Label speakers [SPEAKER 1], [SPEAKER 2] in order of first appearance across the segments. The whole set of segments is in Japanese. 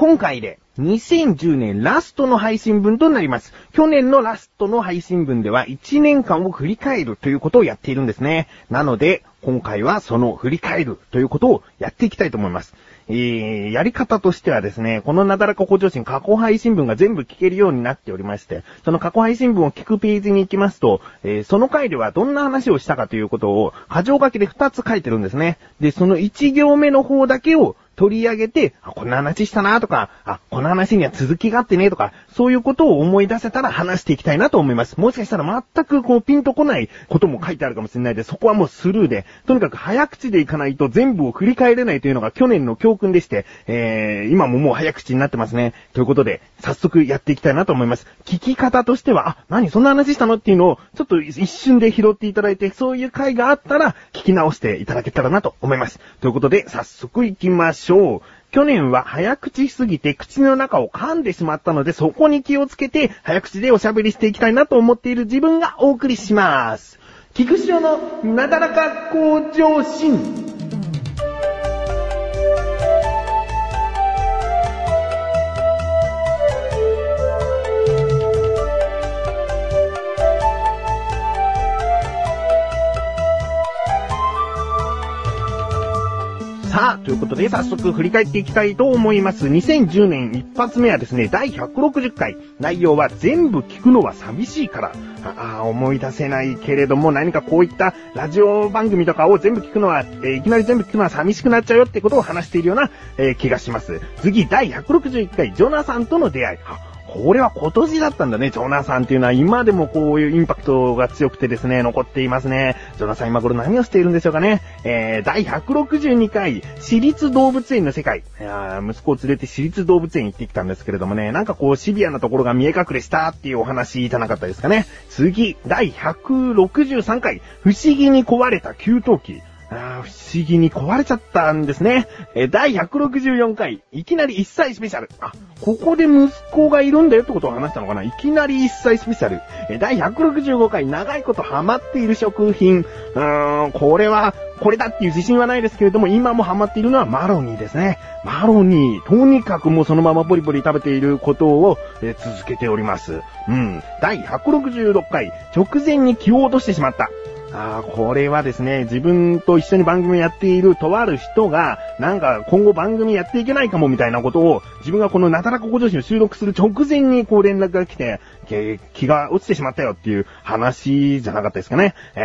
[SPEAKER 1] 今回で2010年ラストの配信分となります。去年のラストの配信分では1年間を振り返るということをやっているんですね。なので、今回はその振り返るということをやっていきたいと思います。えー、やり方としてはですね、このなだらか向上心過去配信文が全部聞けるようになっておりまして、その過去配信文を聞くページに行きますと、えー、その回ではどんな話をしたかということを、箇条書きで2つ書いてるんですね。で、その1行目の方だけを取り上げて、あ、こんな話したなとか、あ、この話には続きがあってねとか、そういうことを思い出せたら話していきたいなと思います。もしかしたら全くこうピンとこないことも書いてあるかもしれないで、そこはもうスルーで、とにかく早口でいかないと全部を振り返れないというのが去年の教訓でして、えー、今ももう早口になってますね。ということで、早速やっていきたいなと思います。聞き方としては、あ、何そんな話したのっていうのを、ちょっと一瞬で拾っていただいて、そういう回があったら、聞き直していただけたらなと思います。ということで、早速行きましょう。去年は早口しすぎて口の中を噛んでしまったので、そこに気をつけて、早口でおしゃべりしていきたいなと思っている自分がお送りします。菊師匠のなだらか向上心。さあ、ということで早速振り返っていきたいと思います。2010年一発目はですね、第160回。内容は全部聞くのは寂しいから。ああ、思い出せないけれども何かこういったラジオ番組とかを全部聞くのは、えーいきなり全部聞くのは寂しくなっちゃうよってことを話しているような、えー気がします。次、第161回、ジョナサンとの出会い。これは今年だったんだね、ジョナサンっていうのは今でもこういうインパクトが強くてですね、残っていますね。ジョナサン今頃何をしているんでしょうかね。えー、第162回、私立動物園の世界。息子を連れて私立動物園行ってきたんですけれどもね、なんかこうシビアなところが見え隠れしたっていうお話じゃなかったですかね。次、第163回、不思議に壊れた給湯器。あー不思議に壊れちゃったんですね。え第164回、いきなり1歳スペシャル。あ、ここで息子がいるんだよってことを話したのかな？いきなり1歳スペシャル。え第165回、長いことハマっている食品。うーん、これは、これだっていう自信はないですけれども、今もハマっているのはマロニーですね。マロニー、とにかくもうそのままポリポリ食べていることを、え続けております。うん。第166回、直前に気を落としてしまった。ああ、これはですね、自分と一緒に番組をやっているとある人が、なんか今後番組やっていけないかもみたいなことを、自分がこのなだらかご女子を収録する直前にこう連絡が来て、気が落ちてしまったよっていう話じゃなかったですかね。え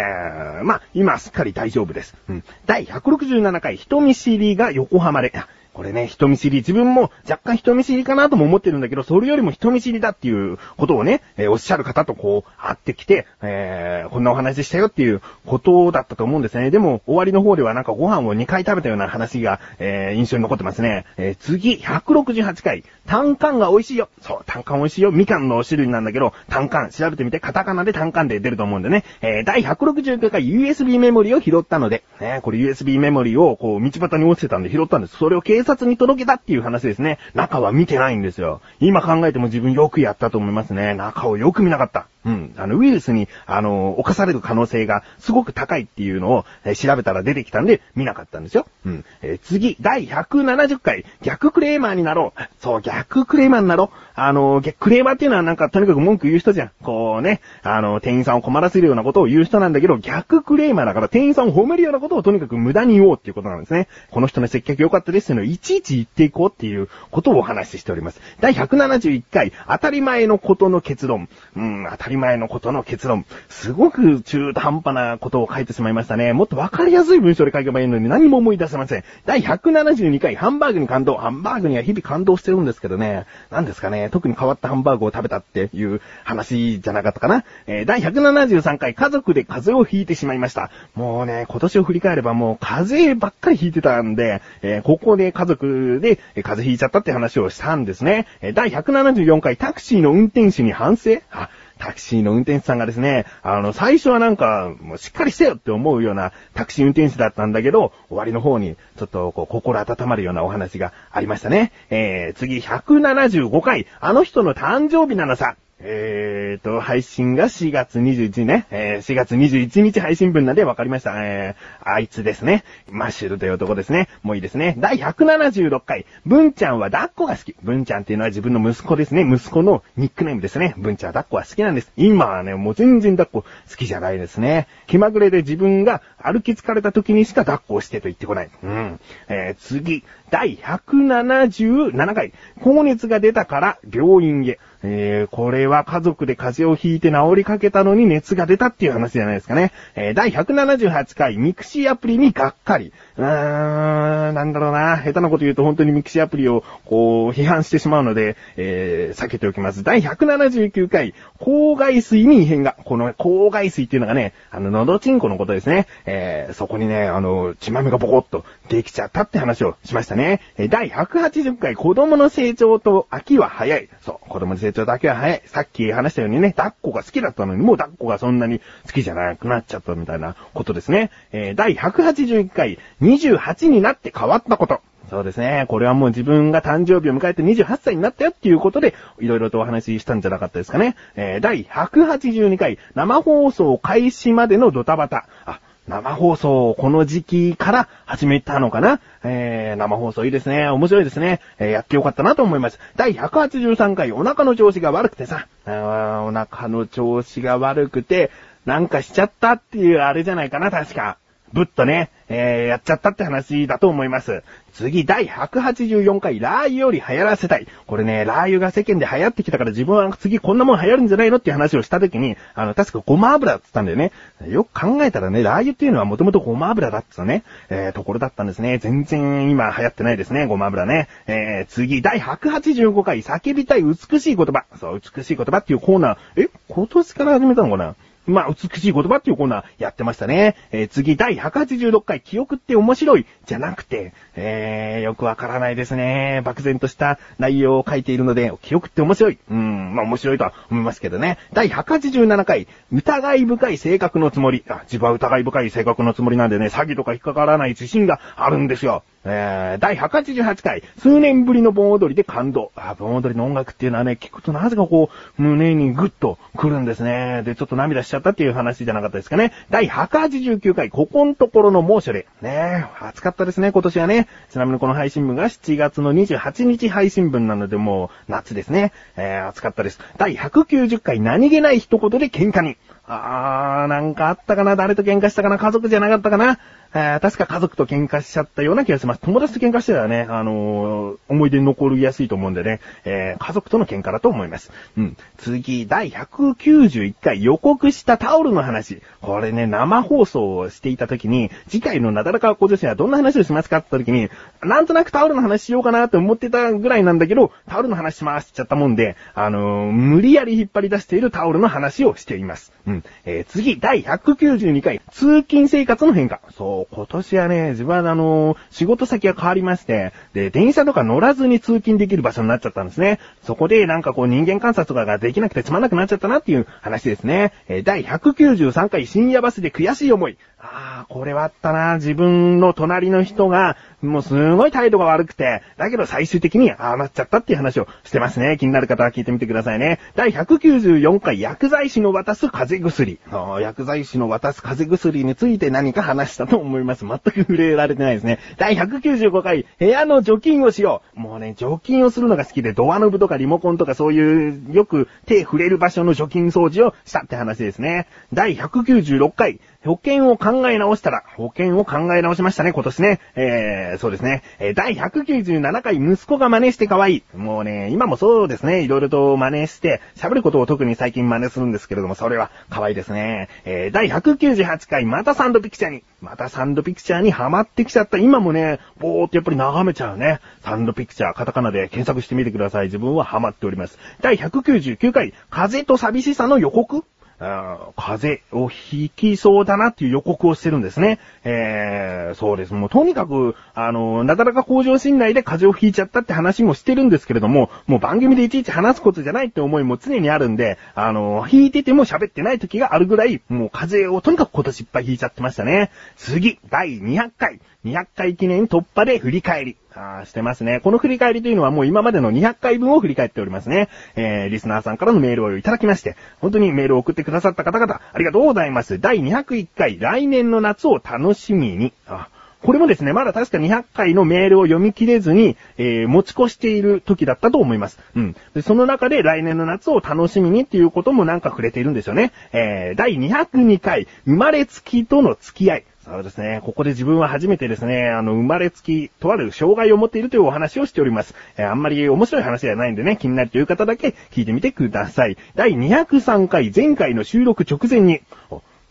[SPEAKER 1] ー、まあ、今すっかり大丈夫です。うん。第167回、人見知りが横浜で。これね、人見知り、自分も若干人見知りかなとも思ってるんだけど、それよりも人見知りだっていうことをね、えーおっしゃる方とこう、会ってきて、えー、こんなお話でしたよっていうことだったと思うんですね。でも、終わりの方ではなんかご飯を2回食べたような話が、えー、印象に残ってますね。えー、次、168回、単管が美味しいよ。そう、単管美味しいよ。みかんの種類なんだけど、単管、調べてみて、カタカナで単管で出ると思うんでね。えー、第169回 USB メモリを拾ったので、ね、これ USB メモリをこう、道端に落ちてたんで拾ったんです。それを警察に届けたっていう話ですね。中は見てないんですよ。今考えても自分よくやったと思いますね。中をよく見なかった。うん。あの、ウイルスに、あの、侵される可能性がすごく高いっていうのを、えー調べたら出てきたんで、見なかったんですよ。うん。えー次、第170回、逆クレーマーになろう。そう、逆クレーマーになろう。あの、逆クレーマーっていうのはなんか、とにかく文句言う人じゃん。こうね、あの、店員さんを困らせるようなことを言う人なんだけど、逆クレーマーだから店員さんを褒めるようなことをとにかく無駄に言おうっていうことなんですね。この人の接客良かったですっていうのをいちいち言っていこうっていうことをお話ししております。第171回、当たり前のことの結論。うん、当たり前のことの結論。すごく中途半端なことを書いてしまいましたね。もっとわかりやすい文章で書けばいいのに何も思い出せません。第172回、ハンバーグに感動。ハンバーグには日々感動してるんですけどね。何ですかね。特に変わったハンバーグを食べたっていう話じゃなかったかな。えー第173回、家族で風邪をひいてしまいました。もうね、今年を振り返ればもう風邪ばっかりひいてたんで、えーここで家族で風邪ひいちゃったって話をしたんですね。えー第174回、タクシーの運転手に反省あタクシーの運転手さんがですね、あの、最初はなんか、もうしっかりしてよって思うようなタクシー運転手だったんだけど、終わりの方に、ちょっとこう、心温まるようなお話がありましたね。えー、次、175回、あの人の誕生日なのさ。ええーと、配信が4月21日ね、えー、4月21日配信分なんで分かりました。えー、あいつですね。マッシュルという男ですね。もういいですね。第176回、文ちゃんは抱っこが好き。文ちゃんっていうのは自分の息子ですね。息子のニックネームですね。文ちゃんは抱っこは好きなんです。今はね、もう全然抱っこ好きじゃないですね。気まぐれで自分が歩き疲れた時にしか抱っこをしてと言ってこない。うん。えー、次、第177回、高熱が出たから病院へ。えー、これは家族で風邪をひいて治りかけたのに熱が出たっていう話じゃないですかね。えー、第178回、ミクシーアプリにがっかり。うーん、なんだろうな。下手なこと言うと本当にミクシアプリを、こう、批判してしまうので、えー、避けておきます。第179回、口蓋垂に異変が。この口蓋垂っていうのがね、あの、喉チンコのことですね。えー、そこにね、あの、血豆がボコッとできちゃったって話をしましたね。えー第180回、子供の成長と秋は早い。そう、子供の成長だけは早い。さっき話したようにね、抱っこが好きだったのに、もう抱っこがそんなに好きじゃなくなっちゃったみたいなことですね。えー、第181回、28になって変わったこと。そうですね。これはもう自分が誕生日を迎えて28歳になったよっていうことで、いろいろとお話ししたんじゃなかったですかね。えー、第182回、生放送開始までのドタバタ。あ、生放送この時期から始めたのかなえー、生放送いいですね。面白いですね。えー、やってよかったなと思います。第183回お腹の調子が悪くてさ、あお腹の調子が悪くて、なんかしちゃったっていうあれじゃないかな、確か。ぶっとね、えー、やっちゃったって話だと思います。次、第184回、ラー油より流行らせたい。これね、ラー油が世間で流行ってきたから自分は次こんなもん流行るんじゃないのっていう話をした時に、あの、確かごま油って言ったんだよね。よく考えたらね、ラー油っていうのはもともとごま油だってね、えー、ところだったんですね。全然今流行ってないですね、ごま油ね。えー、次、第185回、叫びたい美しい言葉。そう、美しい言葉っていうコーナー、え、今年から始めたのかなまあ、美しい言葉っていうコーナーやってましたね。えー、次、第186回、記憶って面白い、じゃなくて、えー、よくわからないですね。漠然とした内容を書いているので、記憶って面白い。うん、まあ面白いとは思いますけどね。第187回、疑い深い性格のつもり。あ、自分は疑い深い性格のつもりなんでね、詐欺とか引っかからない自信があるんですよ。えー、第188回、数年ぶりの盆踊りで感動。あ、盆踊りの音楽っていうのはね、聞くとなぜかこう、胸にグッと来るんですね。で、ちょっと涙しちゃったっていう話じゃなかったですかね。第189回、ここんところの猛暑で。ね暑かったですね、今年はね。ちなみにこの配信分が7月の28日配信分なので、もう、夏ですね。えー、暑かったです。第190回、何気ない一言で喧嘩に。あー、なんかあったかな誰と喧嘩したかな家族じゃなかったかなえー、確か家族と喧嘩しちゃったような気がします。友達と喧嘩してたらね、あのー、思い出に残りやすいと思うんでね、えー、家族との喧嘩だと思います。うん。次、第191回予告したタオルの話。これね、生放送をしていた時に、次回のなだらか小女子はどんな話をしますかって言った時に、なんとなくタオルの話しようかなって思ってたぐらいなんだけど、タオルの話しますって言っちゃったもんで、あのー、無理やり引っ張り出しているタオルの話をしています。うん。えー、次、第192回、通勤生活の変化。そう、今年はね、自分はあのー、仕事先が変わりまして、で、電車とか乗らずに通勤できる場所になっちゃったんですね。そこでなんかこう人間観察とかができなくてつまんなくなっちゃったなっていう話ですね。えー、第193回深夜バスで悔しい思い。ああ、これはあったな。自分の隣の人が、もうすごい態度が悪くて、だけど最終的にああなっちゃったっていう話をしてますね。気になる方は聞いてみてくださいね。第194回薬剤師の渡す風邪薬。薬剤師の渡す風邪薬について何か話したと思います。思います全く触れられてないですね。第195回、部屋の除菌をしよう。もうね、除菌をするのが好きで、ドアノブとかリモコンとかそういう、よく手触れる場所の除菌掃除をしたって話ですね。第196回、保険を考え直したら、保険を考え直しましたね、今年ね。えー、そうですね。えー、第197回、息子が真似して可愛い。もうね、今もそうですね、いろいろと真似して、喋ることを特に最近真似するんですけれども、それは可愛いですね。えー、第198回、またサンドピクチャーに、またサンドピクチャーにハマってきちゃった。今もね、ぼーってやっぱり眺めちゃうね。サンドピクチャー、カタカナで検索してみてください。自分はハマっております。第199回、風と寂しさの予告風邪をひきそうだなっていう予告をしてるんですね。えー、そうです。もうとにかく、あの、なかなか工場信内で風邪をひいちゃったって話もしてるんですけれども、もう番組でいちいち話すことじゃないって思いも常にあるんで、あの、ひいてても喋ってない時があるぐらい、もう風邪をとにかく今年いっぱいひいちゃってましたね。次、第200回。200回記念突破で振り返り。あーしてますね。この振り返りというのはもう今までの200回分を振り返っておりますね。えー、リスナーさんからのメールをいただきまして、本当にメールを送ってくださった方々、ありがとうございます。第201回、来年の夏を楽しみに。あこれもですね、まだ確か200回のメールを読み切れずに、えー、持ち越している時だったと思います。うん。で、その中で来年の夏を楽しみにっていうこともなんか触れているんですよね。えー、第202回、生まれつきとの付き合い。そうですね。ここで自分は初めてですね、あの、生まれつき、とある障害を持っているというお話をしております。えーあんまり面白い話ではないんでね、気になるという方だけ聞いてみてください。第203回、前回の収録直前に、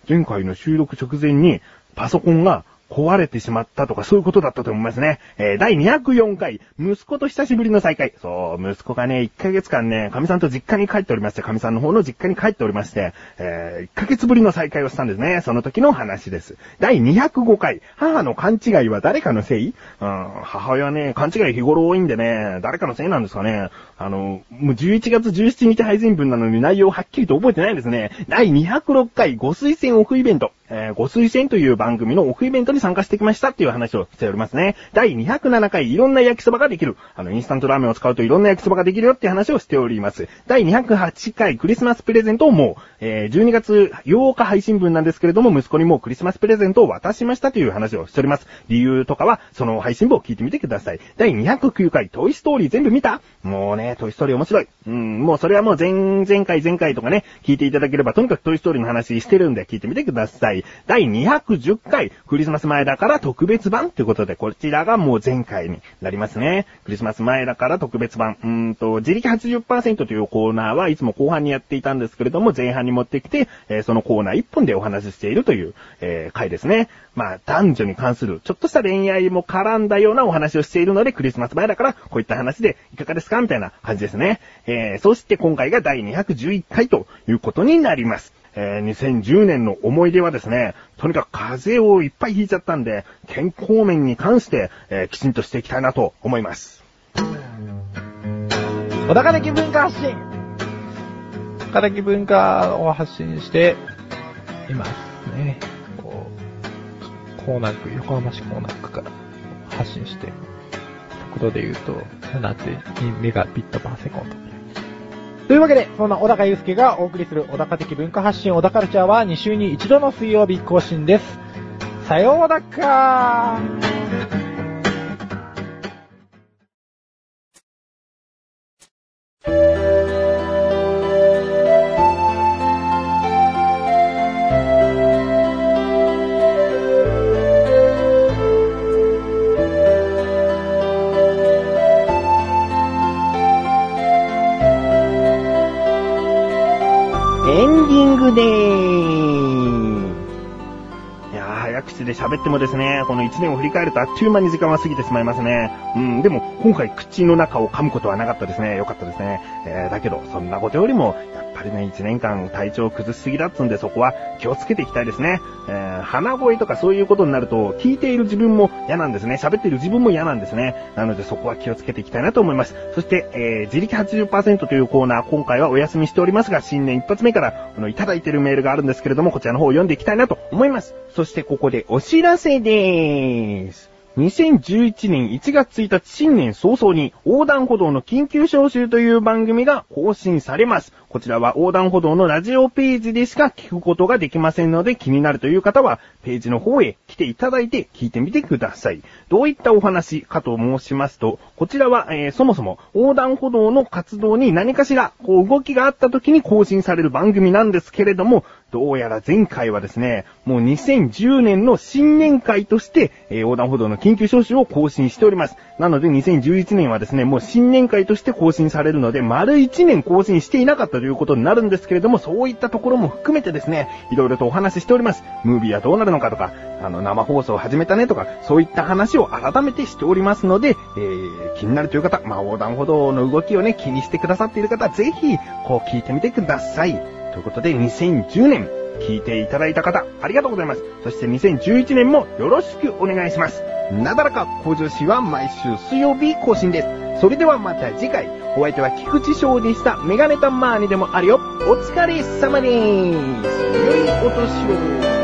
[SPEAKER 1] 前回の収録直前に、パソコンが壊れてしまったとかそういうことだったと思いますね。えー第204回、息子と久しぶりの再会。そう、息子がね、1ヶ月間ね、神さんと実家に帰っておりまして、神さんの方の実家に帰っておりまして、え1ヶ月ぶりの再会をしたんですね。その時の話です。第205回、母の勘違いは誰かのせい？うん、母親ね、勘違い日頃多いんでね、誰かのせいなんですかね。あの、もう11月17日配信分なのに内容はっきりと覚えてないですね。第206回、ご推薦オフイベント。えーご推薦という番組のオフイベントに参加してきましたっていう話をしておりますね。第207回、いろんな焼きそばができる。あの、インスタントラーメンを使うといろんな焼きそばができるよっていう話をしております。第208回、クリスマスプレゼントをもう、えー12月8日配信分なんですけれども、息子にもうクリスマスプレゼントを渡しましたという話をしております。理由とかは、その配信分を聞いてみてください。第209回、トイストーリー全部見たもうね、トイストーリー面白い。うん、もうそれはもう前、前回前回とかね、聞いていただければ、とにかくトイストーリーの話してるんで聞いてみてください。第210回、クリスマス前だから特別版ということで、こちらがもう前回になりますね。クリスマス前だから特別版。うーんと、自力80%というコーナーはいつも後半にやっていたんですけれども、前半に持ってきて、えーそのコーナー1本でお話ししているという、えー回ですね。まあ、男女に関する、ちょっとした恋愛も絡んだようなお話をしているので、クリスマス前だから、こういった話でいかがですか？みたいな感じですね。えーそして今回が第211回ということになります。えー2010年の思い出はですね、とにかく風邪をいっぱいひいちゃったんで、健康面に関して、えーきちんとしていきたいなと思います。
[SPEAKER 2] 小高的文化発信小高的文化を発信していますね。こう、コーナー区、横浜市コーナー区から発信して、速度で言うと、72メガビットパーセコンド。というわけで、そんな小高祐介がお送りする小高的文化発信小高ルチャーは2週に1度の水曜日更新です。さようだか
[SPEAKER 1] ー喋ってもですね、この1年を振り返るとあっという間に時間は過ぎてしまいますね。うん、でも今回口の中を噛むことはなかったですね。よかったですね。えー、だけど、そんなことよりも、やっぱりね、1年間体調を崩しすぎだっつんで、そこは気をつけていきたいですね。えー、鼻声とかそういうことになると、聞いている自分も嫌なんですね。喋っている自分も嫌なんですね。なのでそこは気をつけていきたいなと思います。そして、えー、自力80%というコーナー、今回はお休みしておりますが、新年一発目から、あの、いただいているメールがあるんですけれども、こちらの方を読んでいきたいなと思います。そしてここでお知知らせでーす。2011年1月1日新年早々に横断歩道の緊急招集という番組が更新されます。こちらは横断歩道のラジオページでしか聞くことができませんので気になるという方はページの方へ来ていただいて聞いてみてください。どういったお話かと申しますと、こちらは、えーそもそも横断歩道の活動に何かしらこう動きがあった時に更新される番組なんですけれども、どうやら前回はですね、もう2010年の新年会として、えー横断歩道の緊急招集を更新しております。なので2011年はですね、もう新年会として更新されるので、丸1年更新していなかったということになるんですけれども、そういったところも含めてですね、いろいろとお話ししております。ムービーはどうなるのかとか、あの、生放送を始めたねとか、そういった話を改めてしておりますので、えー、気になるという方、まあ、横断歩道の動きをね、気にしてくださっている方、ぜひ、こう聞いてみてください。ということで、2010年、聞いていただいた方、ありがとうございます。そして2011年もよろしくお願いします。なだらか向上心は毎週水曜日更新です。それではまた次回、お相手は菊池翔でした。メガネタマーニでもあるよ。お疲れ様です。良いお年を。